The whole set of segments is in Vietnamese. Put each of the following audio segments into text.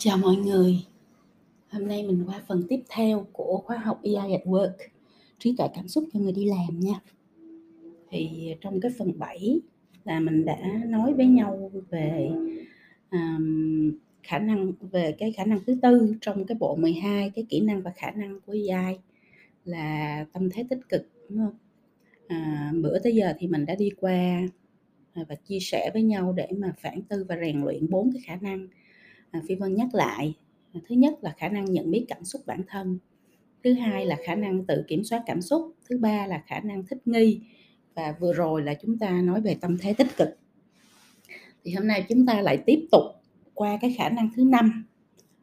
Chào mọi người. Hôm nay mình qua phần tiếp theo của khóa học AI at Work, trí tuệ cảm xúc cho người đi làm nha. Thì à, trong cái phần 7 là mình đã nói với nhau về um, khả năng về cái khả năng thứ tư trong cái bộ 12 cái kỹ năng và khả năng của AI là tâm thế tích cực đúng không? À, bữa tới giờ thì mình đã đi qua à, và chia sẻ với nhau để mà phản tư và rèn luyện bốn cái khả năng à, phi vân nhắc lại à, thứ nhất là khả năng nhận biết cảm xúc bản thân thứ hai là khả năng tự kiểm soát cảm xúc thứ ba là khả năng thích nghi và vừa rồi là chúng ta nói về tâm thế tích cực. Thì hôm nay chúng ta lại tiếp tục qua cái khả năng thứ năm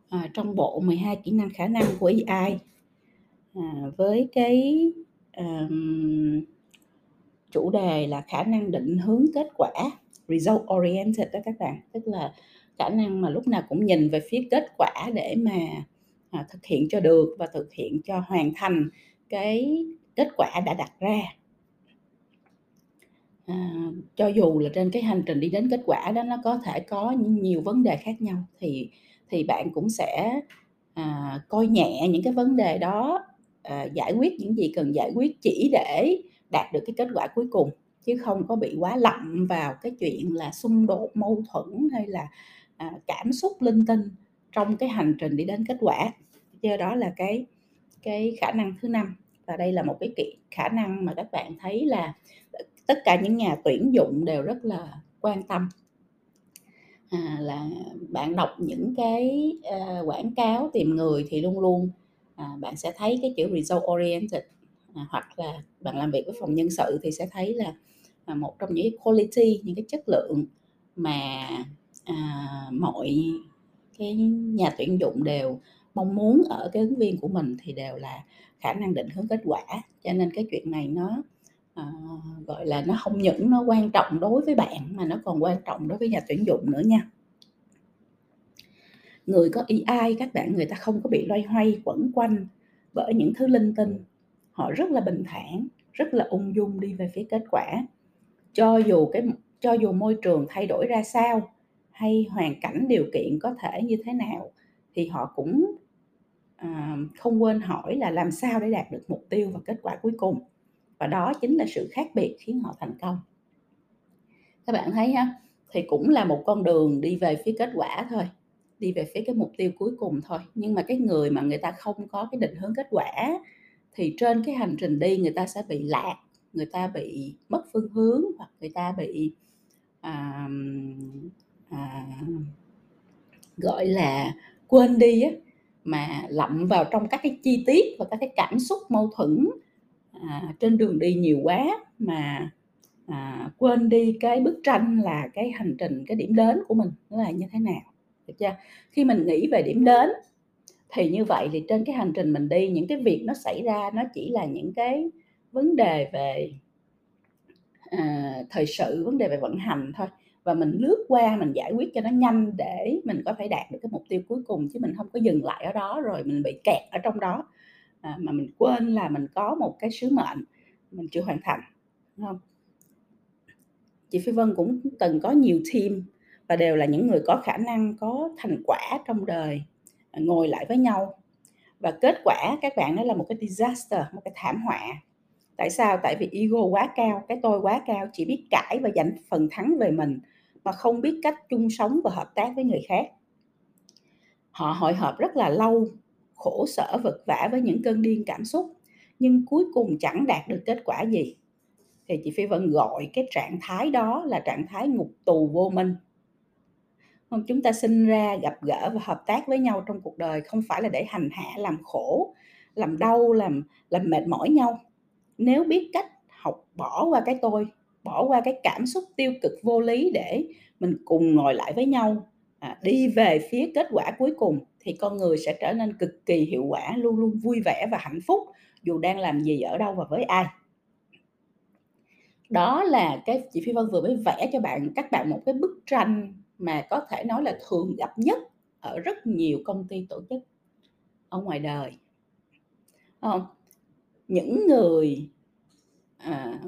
à, trong bộ 12 kỹ năng khả năng của AI à, với cái um, chủ đề là khả năng định hướng kết quả result oriented đó các bạn tức là khả năng mà lúc nào cũng nhìn về phía kết quả để mà à, thực hiện cho được và thực hiện cho hoàn thành cái kết quả đã đặt ra. À, cho dù là trên cái hành trình đi đến kết quả đó nó có thể có nhiều vấn đề khác nhau thì thì bạn cũng sẽ à, coi nhẹ những cái vấn đề đó à, giải quyết những gì cần giải quyết chỉ để đạt được cái kết quả cuối cùng chứ không có bị quá lậm vào cái chuyện là xung đột mâu thuẫn hay là À, cảm xúc linh tinh trong cái hành trình đi đến kết quả. Do đó là cái cái khả năng thứ năm. Và đây là một cái kỹ khả năng mà các bạn thấy là tất cả những nhà tuyển dụng đều rất là quan tâm. À, là bạn đọc những cái uh, quảng cáo tìm người thì luôn luôn à, bạn sẽ thấy cái chữ result oriented à, hoặc là bạn làm việc với phòng nhân sự thì sẽ thấy là à, một trong những quality những cái chất lượng mà à, mọi cái nhà tuyển dụng đều mong muốn ở cái ứng viên của mình thì đều là khả năng định hướng kết quả. Cho nên cái chuyện này nó à, gọi là nó không những nó quan trọng đối với bạn mà nó còn quan trọng đối với nhà tuyển dụng nữa nha. Người có AI các bạn người ta không có bị loay hoay quẩn quanh bởi những thứ linh tinh. Họ rất là bình thản rất là ung dung đi về phía kết quả. Cho dù cái cho dù môi trường thay đổi ra sao hay hoàn cảnh điều kiện có thể như thế nào thì họ cũng à, không quên hỏi là làm sao để đạt được mục tiêu và kết quả cuối cùng. Và đó chính là sự khác biệt khiến họ thành công. Các bạn thấy ha thì cũng là một con đường đi về phía kết quả thôi đi về phía cái mục tiêu cuối cùng thôi. Nhưng mà cái người mà người ta không có cái định hướng kết quả thì trên cái hành trình đi người ta sẽ bị lạc người ta bị mất phương hướng hoặc người ta bị à, à, gọi là quên đi á mà lậm vào trong các cái chi tiết và các cái cảm xúc mâu thuẫn à, trên đường đi nhiều quá mà à, quên đi cái bức tranh là cái hành trình cái điểm đến của mình nó là như thế nào được chưa? Khi mình nghĩ về điểm đến thì như vậy thì trên cái hành trình mình đi những cái việc nó xảy ra nó chỉ là những cái vấn đề về à, thời sự vấn đề về vận hành thôi và mình lướt qua mình giải quyết cho nó nhanh để mình có thể đạt được cái mục tiêu cuối cùng chứ mình không có dừng lại ở đó rồi mình bị kẹt ở trong đó. À, mà mình quên là mình có một cái sứ mệnh mình chưa hoàn thành đúng không? Chị Phi Vân cũng từng có nhiều team và đều là những người có khả năng có thành quả trong đời à, ngồi lại với nhau. Và kết quả các bạn đó là một cái disaster một cái thảm họa. Tại sao? Tại vì ego quá cao cái tôi quá cao chỉ biết cãi và giành phần thắng về mình mà không biết cách chung sống và hợp tác với người khác. Họ hội họp rất là lâu, khổ sở vật vả với những cơn điên cảm xúc, nhưng cuối cùng chẳng đạt được kết quả gì. Thì chị Phi Vân gọi cái trạng thái đó là trạng thái ngục tù vô minh. Không, chúng ta sinh ra, gặp gỡ và hợp tác với nhau trong cuộc đời không phải là để hành hạ, làm khổ, làm đau, làm làm mệt mỏi nhau. Nếu biết cách học bỏ qua cái tôi bỏ qua cái cảm xúc tiêu cực vô lý để mình cùng ngồi lại với nhau. À, đi về phía kết quả cuối cùng thì con người sẽ trở nên cực kỳ hiệu quả luôn luôn vui vẻ và hạnh phúc dù đang làm gì ở đâu và với ai. Đó là cái chị Phi Vân vừa mới vẽ cho bạn các bạn một cái bức tranh mà có thể nói là thường gặp nhất ở rất nhiều công ty tổ chức ở ngoài đời. Không những người à,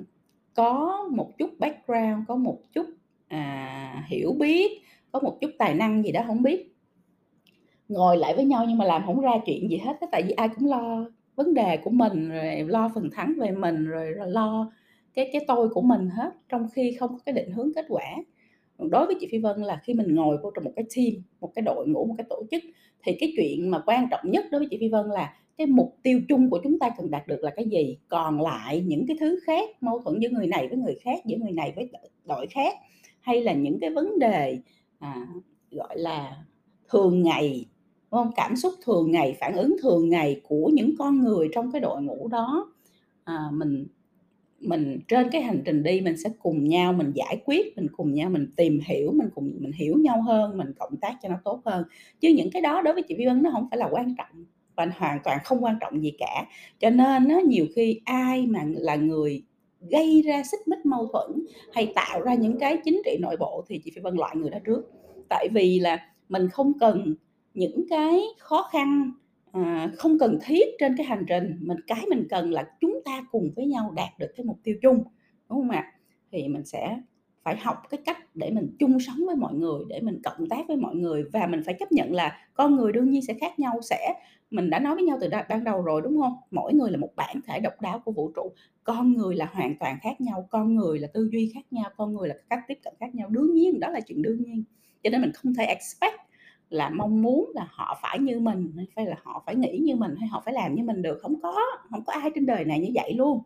có một chút background có một chút à, hiểu biết có một chút tài năng gì đó không biết ngồi lại với nhau nhưng mà làm không ra chuyện gì hết tại vì ai cũng lo vấn đề của mình, rồi lo phần thắng về mình, rồi rồi lo cái cái tôi của mình hết, trong khi không có cái định hướng kết quả. Đối với chị Phi Vân là khi mình ngồi vô trong một cái team, một cái đội ngũ, một cái tổ chức thì cái chuyện mà quan trọng nhất đối với chị Phi Vân là cái mục tiêu chung của chúng ta cần đạt được là cái gì, còn lại những cái thứ khác, mâu thuẫn giữa người này với người khác, giữa người này với đội khác, hay là những cái vấn đề, à, gọi là, thường ngày, đúng không? Cảm xúc thường ngày, phản ứng thường ngày của những con người trong cái đội ngũ đó, à, mình mình trên cái hành trình đi mình sẽ cùng nhau mình giải quyết, mình cùng nhau mình tìm hiểu, mình cùng mình hiểu nhau hơn, mình cộng tác cho nó tốt hơn. Chứ những cái đó đối với chị Vi Vân nó không phải là quan trọng và hoàn toàn không quan trọng gì cả. Cho nên nó nhiều khi ai mà là người gây ra xích mích mâu thuẫn hay tạo ra những cái chính trị nội bộ thì chị phải Vân loại người đó trước. Tại vì là mình không cần những cái khó khăn, à, không cần thiết trên cái hành trình, mình cái mình cần là chúng ta cùng với nhau đạt được cái mục tiêu chung, đúng không ạ? Thì mình sẽ phải học cái cách để mình chung sống với mọi người, để mình cộng tác với mọi người. Và mình phải chấp nhận là con người đương nhiên sẽ khác nhau, sẽ mình đã nói với nhau từ đ ban đầu rồi, đúng không? Mỗi người là một bản thể độc đáo của vũ trụ, con người là hoàn toàn khác nhau, con người là tư duy khác nhau, con người là cách tiếp cận khác nhau, đương nhiên, đó là chuyện đương nhiên. Cho nên mình không thể expect là mong muốn là họ phải như mình, hay là họ phải nghĩ như mình, hay họ phải làm như mình được, không có, không có ai trên đời này như vậy luôn.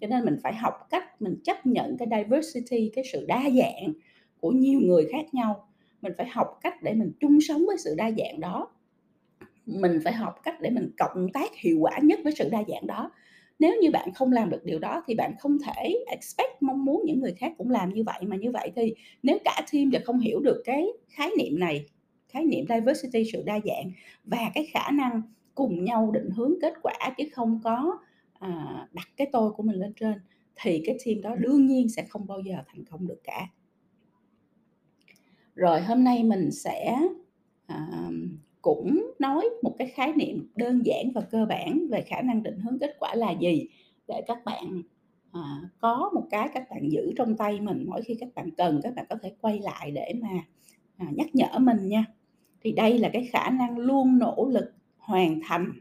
Cho nên mình phải học cách mình chấp nhận cái diversity, cái sự đa dạng của nhiều người khác nhau. Mình phải học cách để mình chung sống với sự đa dạng đó. Mình phải học cách để mình cộng tác hiệu quả nhất với sự đa dạng đó. Nếu như bạn không làm được điều đó thì bạn không thể expect, mong muốn những người khác cũng làm như vậy, mà như vậy thì nếu cả team đều không hiểu được cái khái niệm này, khái niệm diversity, sự đa dạng và cái khả năng cùng nhau định hướng kết quả chứ không có, à, đặt cái tôi của mình lên trên thì cái team đó đương nhiên sẽ không bao giờ thành công được cả. Rồi hôm nay mình sẽ, à, cũng nói một cái khái niệm đơn giản và cơ bản về khả năng định hướng kết quả là gì để các bạn, à, có một cái các bạn giữ trong tay mình, mỗi khi các bạn cần các bạn có thể quay lại để mà, à, nhắc nhở mình nha. Thì đây là cái khả năng luôn nỗ lực hoàn thành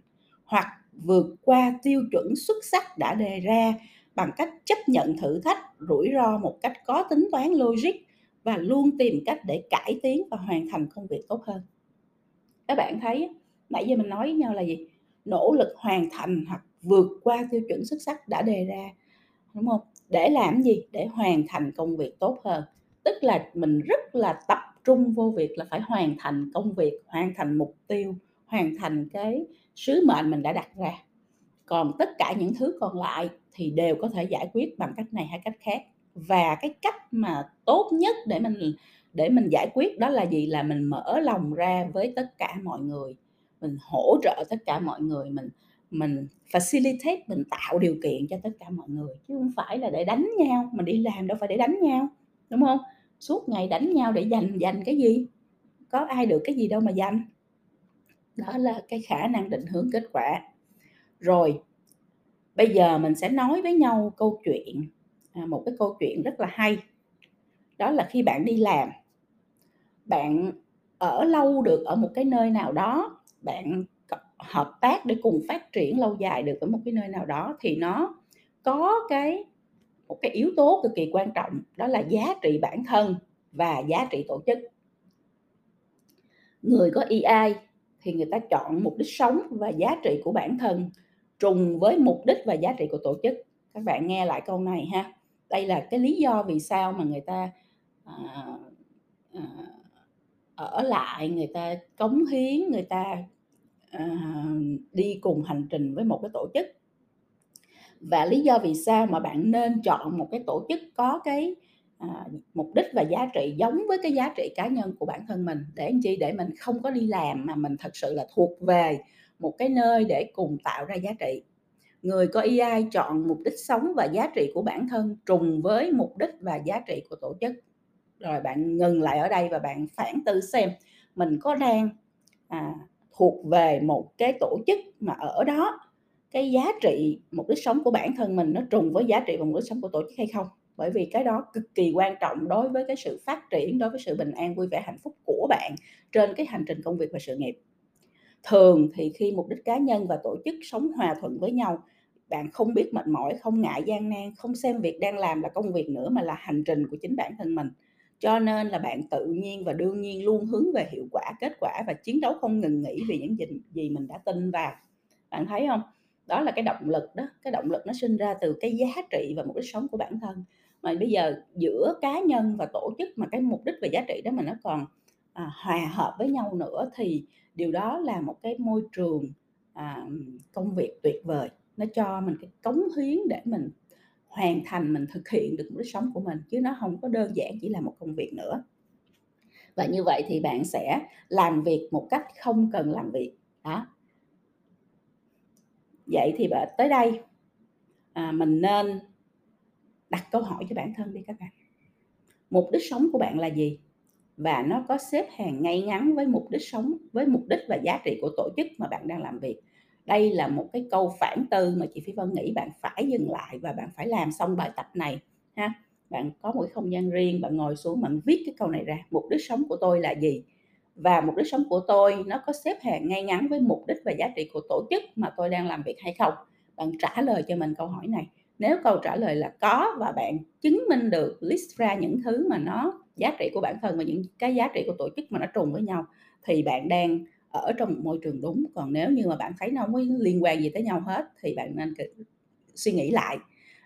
hoặc vượt qua tiêu chuẩn xuất sắc đã đề ra bằng cách chấp nhận thử thách, rủi ro một cách có tính toán logic và luôn tìm cách để cải tiến và hoàn thành công việc tốt hơn. Các bạn thấy nãy giờ mình nói với nhau là gì? Nỗ lực hoàn thành hoặc vượt qua tiêu chuẩn xuất sắc đã đề ra, đúng không Để làm gì? Để hoàn thành công việc tốt hơn. Tức là mình rất là tập trung vô việc là phải hoàn thành công việc, hoàn thành mục tiêu, hoàn thành cái sứ mệnh mình đã đặt ra. Còn tất cả những thứ còn lại thì đều có thể giải quyết bằng cách này hay cách khác. Và cái cách mà tốt nhất để mình để mình giải quyết đó là gì? Là mình mở lòng ra với tất cả mọi người, mình hỗ trợ tất cả mọi người, mình mình facilitate, mình tạo điều kiện cho tất cả mọi người, chứ không phải là để đánh nhau, mình đi làm đâu phải để đánh nhau, đúng không? Suốt ngày đánh nhau để giành giành cái gì? Có ai được cái gì đâu mà giành. Đó là cái khả năng định hướng kết quả. Rồi, bây giờ mình sẽ nói với nhau câu chuyện, à, một cái câu chuyện rất là hay. Đó là khi bạn đi làm, bạn ở lâu được ở một cái nơi nào đó, bạn hợp tác để cùng phát triển lâu dài được ở một cái nơi nào đó thì nó có cái một cái yếu tố cực kỳ quan trọng, đó là giá trị bản thân và giá trị tổ chức. Người có EI thì người ta chọn mục đích sống và giá trị của bản thân trùng với mục đích và giá trị của tổ chức. Các bạn nghe lại câu này ha. Đây là cái lý do vì sao mà người ta, à, à, ở lại, người ta cống hiến, người ta, à, đi cùng hành trình với một cái tổ chức. Và lý do vì sao mà bạn nên chọn một cái tổ chức có cái, à, mục đích và giá trị giống với cái giá trị cá nhân của bản thân mình, để làm chi? Để mình không có đi làm mà mình thật sự là thuộc về một cái nơi để cùng tạo ra giá trị. Người có AI chọn mục đích sống và giá trị của bản thân trùng với mục đích và giá trị của tổ chức. Rồi bạn ngừng lại ở đây và bạn phản tư xem mình có đang, à, thuộc về một cái tổ chức mà ở đó cái giá trị, mục đích sống của bản thân mình nó trùng với giá trị và mục đích sống của tổ chức hay không? Bởi vì cái đó cực kỳ quan trọng đối với cái sự phát triển, đối với sự bình an, vui vẻ, hạnh phúc của bạn trên cái hành trình công việc và sự nghiệp. thường thì khi mục đích cá nhân và tổ chức sống hòa thuận với nhau bạn không biết mệt mỏi không ngại gian nan không xem việc đang làm là công việc nữa mà là hành trình của chính bản thân mình. Cho nên là bạn tự nhiên và đương nhiên luôn hướng về hiệu quả kết quả và chiến đấu không ngừng nghỉ vì những gì, gì mình đã tin vào. Bạn thấy không? Đó là cái động lực đó cái động lực nó sinh ra từ cái giá trị và mục đích sống của bản thân mà bây giờ giữa cá nhân và tổ chức mà cái mục đích và giá trị đó mà nó còn à, hòa hợp với nhau nữa thì điều đó là một cái môi trường à, công việc tuyệt vời. Nó cho mình cái cống hiến để mình hoàn thành mình thực hiện được mục đích sống của mình chứ nó không có đơn giản chỉ là một công việc nữa. Và như vậy thì bạn sẽ làm việc một cách không cần làm việc. Đó. Vậy thì tới đây. À, mình nên đặt câu hỏi cho bản thân đi các bạn. Mục đích sống của bạn là gì? Và nó có xếp hàng ngay ngắn với mục đích sống, với mục đích và giá trị của tổ chức mà bạn đang làm việc. Đây là một cái câu phản tư mà chị Phi Vân nghĩ bạn phải dừng lại và bạn phải làm xong bài tập này, ha? Bạn có một cái không gian riêng, bạn ngồi xuống, bạn viết cái câu này ra. Mục đích sống của tôi là gì? Và mục đích sống của tôi, nó có xếp hàng ngay ngắn với mục đích và giá trị của tổ chức mà tôi đang làm việc hay không? Bạn trả lời cho mình câu hỏi này nếu câu trả lời là có và bạn chứng minh được list ra những thứ mà nó giá trị của bản thân và những cái giá trị của tổ chức mà nó trùng với nhau thì bạn đang ở trong một môi trường đúng. Còn nếu như mà bạn thấy nó không có liên quan gì tới nhau hết thì bạn nên suy nghĩ lại.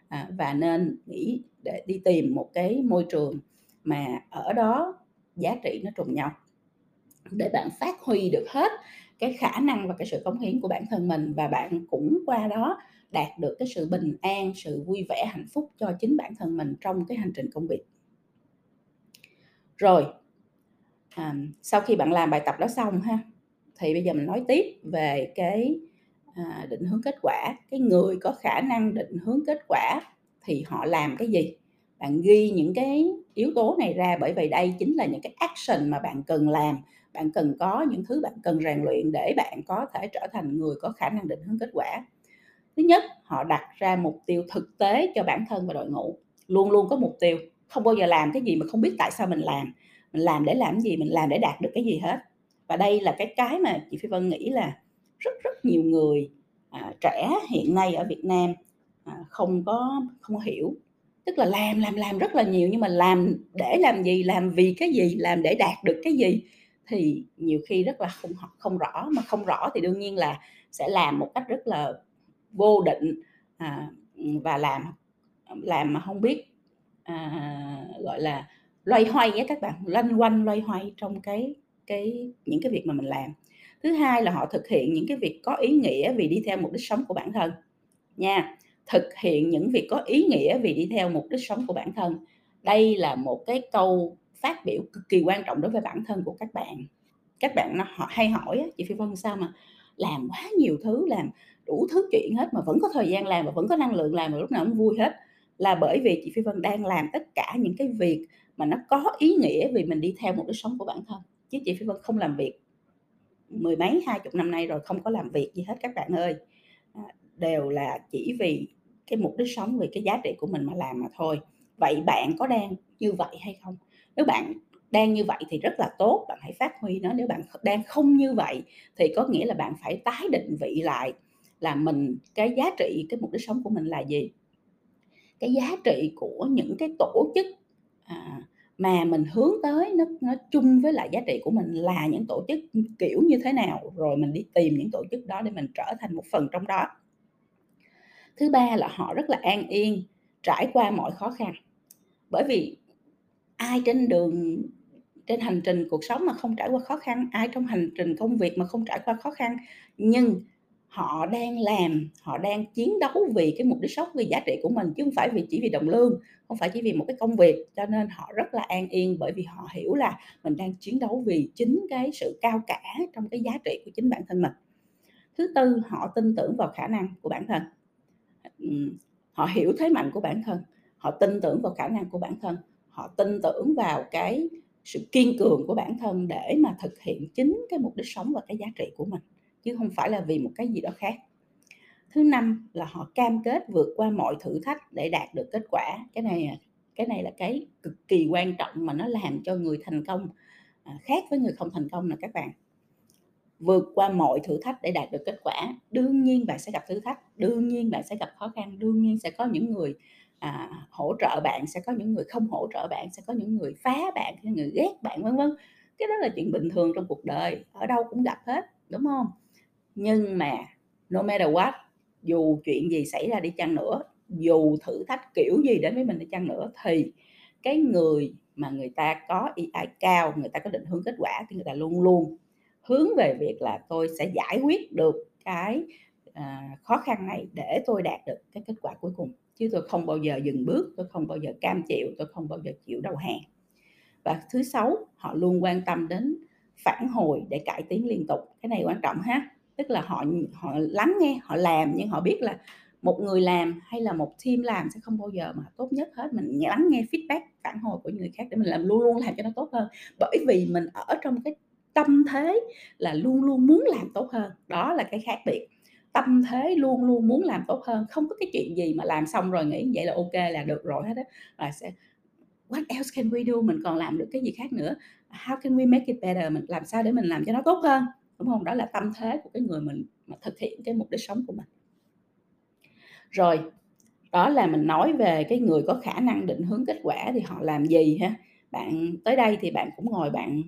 À, và nên nghĩ để đi tìm một cái môi trường mà ở đó giá trị nó trùng nhau để bạn phát huy được hết cái khả năng và cái sự cống hiến của bản thân mình và bạn cũng qua đó đạt được cái sự bình an sự vui vẻ hạnh phúc cho chính bản thân mình trong cái hành trình công việc. Rồi à, sau khi bạn làm bài tập đó xong ha thì bây giờ mình nói tiếp về cái à, định hướng kết quả. Cái người có khả năng định hướng kết quả thì họ làm cái gì? Bạn ghi những cái yếu tố này ra bởi vì đây chính là những cái action mà bạn cần làm bạn cần có những thứ bạn cần rèn luyện để bạn có thể trở thành người có khả năng định hướng kết quả. Thứ nhất họ đặt ra mục tiêu thực tế cho bản thân và đội ngũ. Luôn luôn có mục tiêu không bao giờ làm cái gì mà không biết tại sao mình làm. Mình làm để làm gì mình làm để đạt được cái gì hết. Và đây là cái cái mà chị Phi Vân nghĩ là rất rất nhiều người à, trẻ hiện nay ở Việt Nam à, không có không hiểu. Tức là làm làm làm rất là nhiều nhưng mà làm để làm gì làm vì cái gì làm để đạt được cái gì? Thì nhiều khi rất là không không rõ mà không rõ thì đương nhiên là sẽ làm một cách rất là vô định à, và làm làm mà không biết à, gọi là loay hoay á các bạn loanh quanh loay hoay trong cái cái những cái việc mà mình làm. Thứ hai là họ thực hiện những cái việc có ý nghĩa vì đi theo mục đích sống của bản thân nha. Thực hiện những việc có ý nghĩa vì đi theo mục đích sống của bản thân. Đây là một cái câu phát biểu cực kỳ quan trọng đối với bản thân của các bạn. Các bạn nó họ hay hỏi chị phi vân sao mà làm quá nhiều thứ, làm đủ thứ chuyện hết mà vẫn có thời gian làm và vẫn có năng lượng làm mà lúc nào cũng vui hết. Là bởi vì chị phi vân đang làm tất cả những cái việc mà nó có ý nghĩa vì mình đi theo một cái sống của bản thân. Chứ chị phi vân không làm việc mười mấy, hai chục năm nay rồi không có làm việc gì hết các bạn ơi. À, đều là chỉ vì cái mục đích sống, vì cái giá trị của mình mà làm mà thôi. Vậy bạn có đang như vậy hay không? Nếu bạn đang như vậy thì rất là tốt bạn hãy phát huy nó. Nếu bạn đang không như vậy thì có nghĩa là bạn phải tái định vị lại là mình cái giá trị cái mục đích sống của mình là gì? Cái giá trị của những cái tổ chức à, mà mình hướng tới nó nó chung với lại giá trị của mình là những tổ chức kiểu như thế nào rồi mình đi tìm những tổ chức đó để mình trở thành một phần trong đó. Thứ ba là họ rất là an yên trải qua mọi khó khăn. Bởi vì ai trên đường, trên hành trình cuộc sống mà không trải qua khó khăn, ai trong hành trình công việc mà không trải qua khó khăn. Nhưng họ đang làm, họ đang chiến đấu vì cái mục đích sống, vì giá trị của mình, chứ không phải vì chỉ vì đồng lương, không phải chỉ vì một cái công việc. Cho nên họ rất là an yên bởi vì họ hiểu là mình đang chiến đấu vì chính cái sự cao cả trong cái giá trị của chính bản thân mình. Thứ tư, họ tin tưởng vào khả năng của bản thân. Họ hiểu thế mạnh của bản thân. Họ tin tưởng vào khả năng của bản thân họ tin tưởng vào cái sự kiên cường của bản thân để mà thực hiện chính cái mục đích sống và cái giá trị của mình chứ không phải là vì một cái gì đó khác. Thứ năm là họ cam kết vượt qua mọi thử thách để đạt được kết quả. Cái này cái này là cái cực kỳ quan trọng mà nó làm cho người thành công à, khác với người không thành công là các bạn. Vượt qua mọi thử thách để đạt được kết quả. Đương nhiên bạn sẽ gặp thử thách đương nhiên bạn sẽ gặp khó khăn đương nhiên sẽ có những người à, hỗ trợ bạn sẽ có những người không hỗ trợ bạn sẽ có những người phá bạn những người ghét bạn vân vân. Cái đó là chuyện bình thường trong cuộc đời ở đâu cũng gặp hết đúng không? Nhưng mà no matter what dù chuyện gì xảy ra đi chăng nữa dù thử thách kiểu gì đến với mình đi chăng nữa thì cái người mà người ta có EI cao người ta có định hướng kết quả thì người ta luôn luôn hướng về việc là tôi sẽ giải quyết được cái à, khó khăn này để tôi đạt được cái kết quả cuối cùng chứ tôi không bao giờ dừng bước, tôi không bao giờ cam chịu, tôi không bao giờ chịu đầu hàng. Và thứ sáu, họ luôn quan tâm đến phản hồi để cải tiến liên tục. Cái này quan trọng ha. Tức là họ họ lắng nghe, họ làm nhưng họ biết là một người làm hay là một team làm sẽ không bao giờ mà tốt nhất hết. Mình lắng nghe feedback, phản hồi của người khác để mình làm, luôn luôn làm cho nó tốt hơn. Bởi vì mình ở trong cái tâm thế là luôn luôn muốn làm tốt hơn. Đó là cái khác biệt tâm thế luôn luôn muốn làm tốt hơn, không có cái chuyện gì mà làm xong rồi nghĩ vậy là ok là được rồi hết á. Và sẽ, what else can we do? Mình còn làm được cái gì khác nữa? How can we make it better? Mình làm sao để mình làm cho nó tốt hơn? Đúng không? Đó là tâm thế của cái người mình mà thực hiện cái mục đích sống của mình. Rồi, đó là mình nói về cái người có khả năng định hướng kết quả thì họ làm gì ha? Bạn, tới đây thì bạn cũng ngồi bạn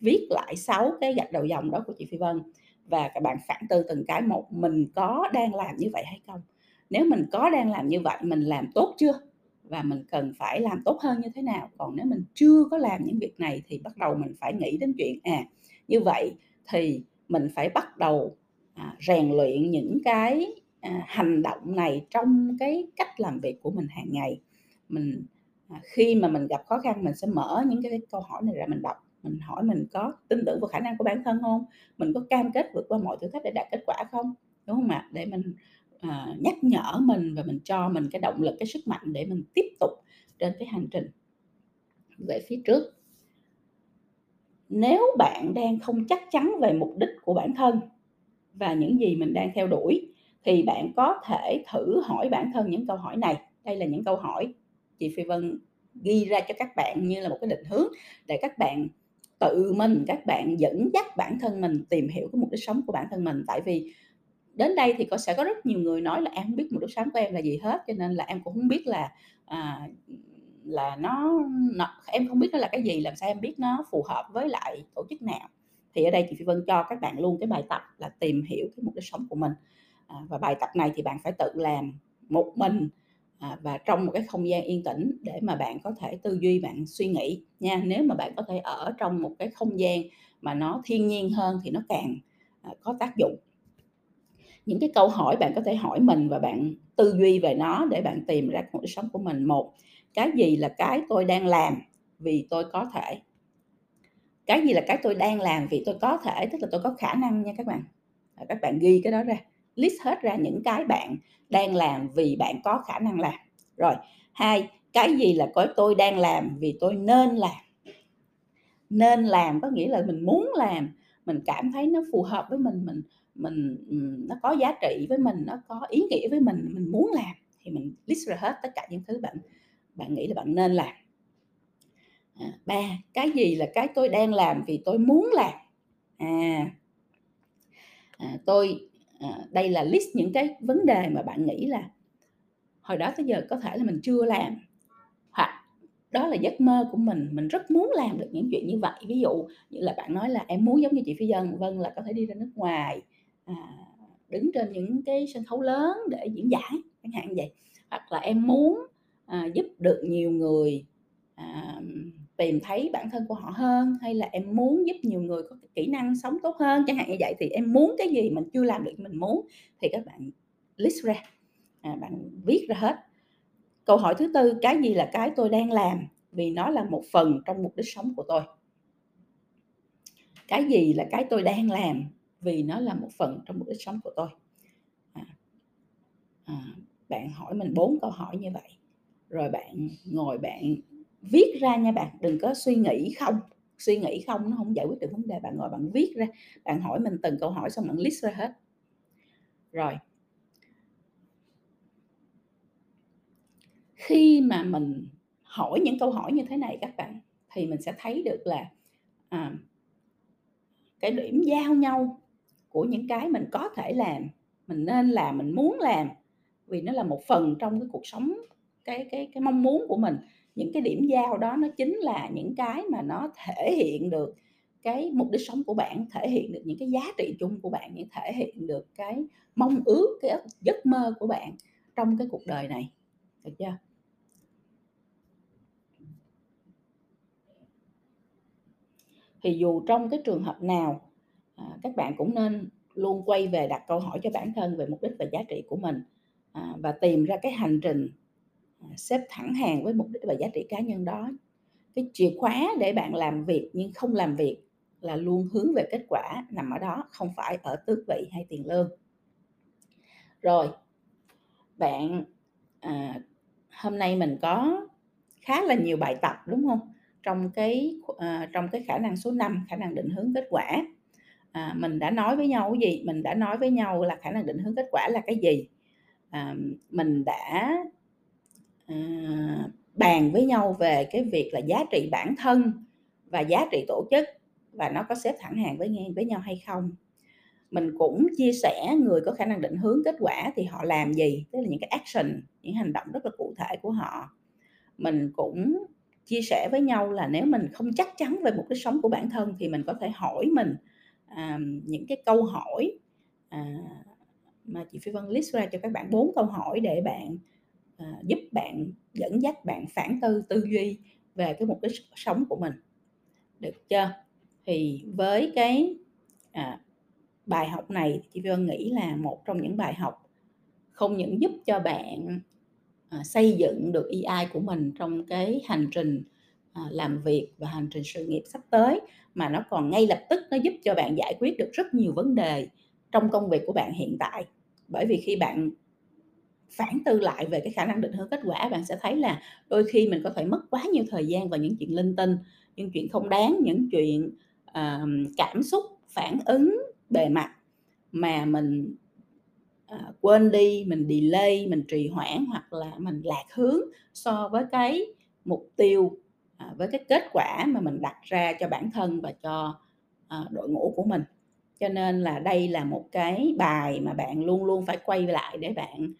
viết lại sáu cái gạch đầu dòng đó của chị Phi Vân và các bạn phản tư từng cái một mình có đang làm như vậy hay không? Nếu mình có đang làm như vậy mình làm tốt chưa? Và mình cần phải làm tốt hơn như thế nào? Còn nếu mình chưa có làm những việc này thì bắt đầu mình phải nghĩ đến chuyện à như vậy thì mình phải bắt đầu à, rèn luyện những cái à, hành động này trong cái cách làm việc của mình hàng ngày. Mình à, khi mà mình gặp khó khăn mình sẽ mở những cái câu hỏi này ra mình đọc mình hỏi mình có tin tưởng vào khả năng của bản thân không? Mình có cam kết vượt qua mọi thử thách để đạt kết quả không? Đúng không ạ? Để mình à, nhắc nhở mình và mình cho mình cái động lực cái sức mạnh để mình tiếp tục trên cái hành trình về phía trước. Nếu bạn đang không chắc chắn về mục đích của bản thân và những gì mình đang theo đuổi thì bạn có thể thử hỏi bản thân những câu hỏi này. Đây là những câu hỏi chị phi vân ghi ra cho các bạn như là một cái định hướng để các bạn tự mình các bạn dẫn dắt bản thân mình tìm hiểu cái mục đích sống của bản thân mình. Tại vì đến đây thì có sẽ có rất nhiều người nói là em không biết mục đích sống của em là gì hết cho nên là em cũng không biết là à, là nó, nó em không biết nó là cái gì làm sao em biết nó phù hợp với lại tổ chức nào. Thì ở đây chị Phi Vân cho các bạn luôn cái bài tập là tìm hiểu cái mục đích sống của mình. À, và bài tập này thì bạn phải tự làm một mình à, và trong một cái không gian yên tĩnh để mà bạn có thể tư duy bạn suy nghĩ nha. Nếu mà bạn có thể ở trong một cái không gian mà nó thiên nhiên hơn thì nó càng à, có tác dụng. Những cái câu hỏi bạn có thể hỏi mình và bạn tư duy về nó để bạn tìm ra cuộc sống của mình. Một cái gì là cái tôi đang làm vì tôi có thể? Cái gì là cái tôi đang làm vì tôi có thể? Tức là tôi có khả năng nha các bạn. Các bạn ghi cái đó ra list hết ra những cái bạn đang làm vì bạn có khả năng làm. Rồi hai cái gì là cái tôi đang làm vì tôi nên làm? Nên làm có nghĩa là mình muốn làm mình cảm thấy nó phù hợp với mình mình mình nó có giá trị với mình nó có ý nghĩa với mình mình muốn làm thì mình list ra hết tất cả những thứ bạn bạn nghĩ là bạn nên làm. À, ba cái gì là cái tôi đang làm vì tôi muốn làm? À, à tôi à, đây là list những cái vấn đề mà bạn nghĩ là hồi đó tới giờ có thể là mình chưa làm. Hoặc đó là giấc mơ của mình mình rất muốn làm được những chuyện như vậy. Ví dụ như là bạn nói là em muốn giống như chị phi dân vân là có thể đi ra nước ngoài à, đứng trên những cái sân khấu lớn để diễn giải chẳng hạn vậy. Hoặc là em muốn à, giúp được nhiều người à, tìm thấy bản thân của họ hơn hay là em muốn giúp nhiều người có kỹ năng sống tốt hơn? Chẳng hạn như vậy thì em muốn cái gì mình chưa làm được mình muốn. Thì các bạn list ra. À, bạn viết ra hết. Câu hỏi thứ tư cái gì là cái tôi đang làm? Vì nó là một phần trong mục đích sống của tôi. Cái gì là cái tôi đang làm? Vì nó là một phần trong mục đích sống của tôi. À, à, bạn hỏi mình bốn câu hỏi như vậy. Rồi bạn ngồi bạn viết ra nha bạn đừng có suy nghĩ không suy nghĩ không nó không giải quyết được vấn đề. Bạn ngồi bạn viết ra bạn hỏi mình từng câu hỏi xong bạn list ra hết. Rồi. Khi mà mình hỏi những câu hỏi như thế này các bạn thì mình sẽ thấy được là à, cái điểm giao nhau của những cái mình có thể làm, mình nên làm, mình muốn làm, vì nó là một phần trong cái cuộc sống, cái cái cái mong muốn của mình. Những cái điểm giao đó nó chính là những cái mà nó thể hiện được cái mục đích sống của bạn, thể hiện được những cái giá trị chung của bạn, những thể hiện được cái mong ước, cái giấc mơ của bạn trong cái cuộc đời này, được chưa? Thì dù trong cái trường hợp nào, à, các bạn cũng nên luôn quay về đặt câu hỏi cho bản thân về mục đích và giá trị của mình, à, và tìm ra cái hành trình, À, xếp thẳng hàng với mục đích và giá trị cá nhân đó. Cái chìa khóa để bạn làm việc nhưng không làm việc là luôn hướng về kết quả nằm ở đó, không phải ở tước vị hay tiền lương. Rồi, bạn, à, hôm nay mình có khá là nhiều bài tập, đúng không? Trong cái à, trong cái khả năng số 5, khả năng định hướng kết quả. À, mình đã nói với nhau cái gì? Mình đã nói với nhau là khả năng định hướng kết quả là cái gì? À, mình đã, à, bàn với nhau về cái việc là giá trị bản thân và giá trị tổ chức và nó có xếp thẳng hàng với ngang với nhau hay không. Mình cũng chia sẻ người có khả năng định hướng kết quả thì họ làm gì, tức là những cái action, những hành động rất là cụ thể của họ. Mình cũng chia sẻ với nhau là nếu mình không chắc chắn về một cái sống của bản thân thì mình có thể hỏi mình, à, những cái câu hỏi, à, mà chị Phi Vân list ra cho các bạn bốn câu hỏi để bạn, à, giúp bạn dẫn dắt bạn phản tư tư duy về cái mục đích sống của mình. Được chưa? Thì với cái, à, bài học này chị Vân nghĩ là một trong những bài học không những giúp cho bạn, à, xây dựng được EI của mình trong cái hành trình, à, làm việc và hành trình sự nghiệp sắp tới, mà nó còn ngay lập tức nó giúp cho bạn giải quyết được rất nhiều vấn đề trong công việc của bạn hiện tại. Bởi vì khi bạn phản tư lại về cái khả năng định hướng kết quả, bạn sẽ thấy là đôi khi mình có thể mất quá nhiều thời gian vào những chuyện linh tinh, những chuyện không đáng, những chuyện, uh, cảm xúc, phản ứng bề mặt mà mình, uh, quên đi, mình delay, mình trì hoãn hoặc là mình lạc hướng so với cái mục tiêu, uh, với cái kết quả mà mình đặt ra cho bản thân và cho, uh, đội ngũ của mình. Cho nên là đây là một cái bài mà bạn luôn luôn phải quay lại để bạn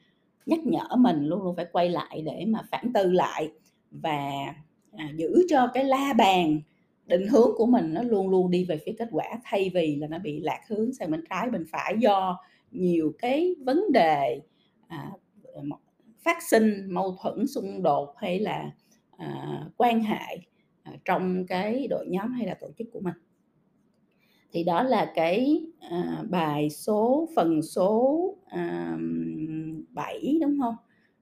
nhắc nhở mình, luôn luôn phải quay lại để mà phản tư lại và, à, giữ cho cái la bàn định hướng của mình nó luôn luôn đi về phía kết quả, thay vì là nó bị lạc hướng sang bên trái bên phải do nhiều cái vấn đề, à, phát sinh, mâu thuẫn, xung đột hay là, à, quan hệ, à, trong cái đội nhóm hay là tổ chức của mình. Thì đó là cái, à, bài số phần số, à, 7, đúng không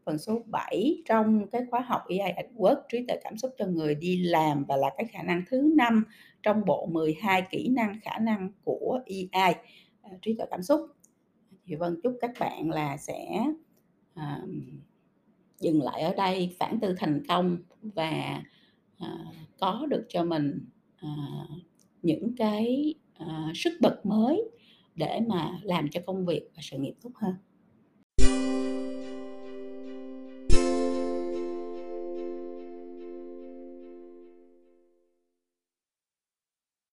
Phần số 7 trong cái khóa học AI at Work, trí tuệ cảm xúc cho người đi làm và là cái khả năng thứ năm trong bộ 12 kỹ năng, khả năng của AI à, trí tuệ cảm xúc. Thì Vân chúc các bạn là sẽ, à, dừng lại ở đây, phản tư thành công và, à, có được cho mình, à, những cái, Ờ, sức bật mới để mà làm cho công việc và sự nghiệp tốt hơn.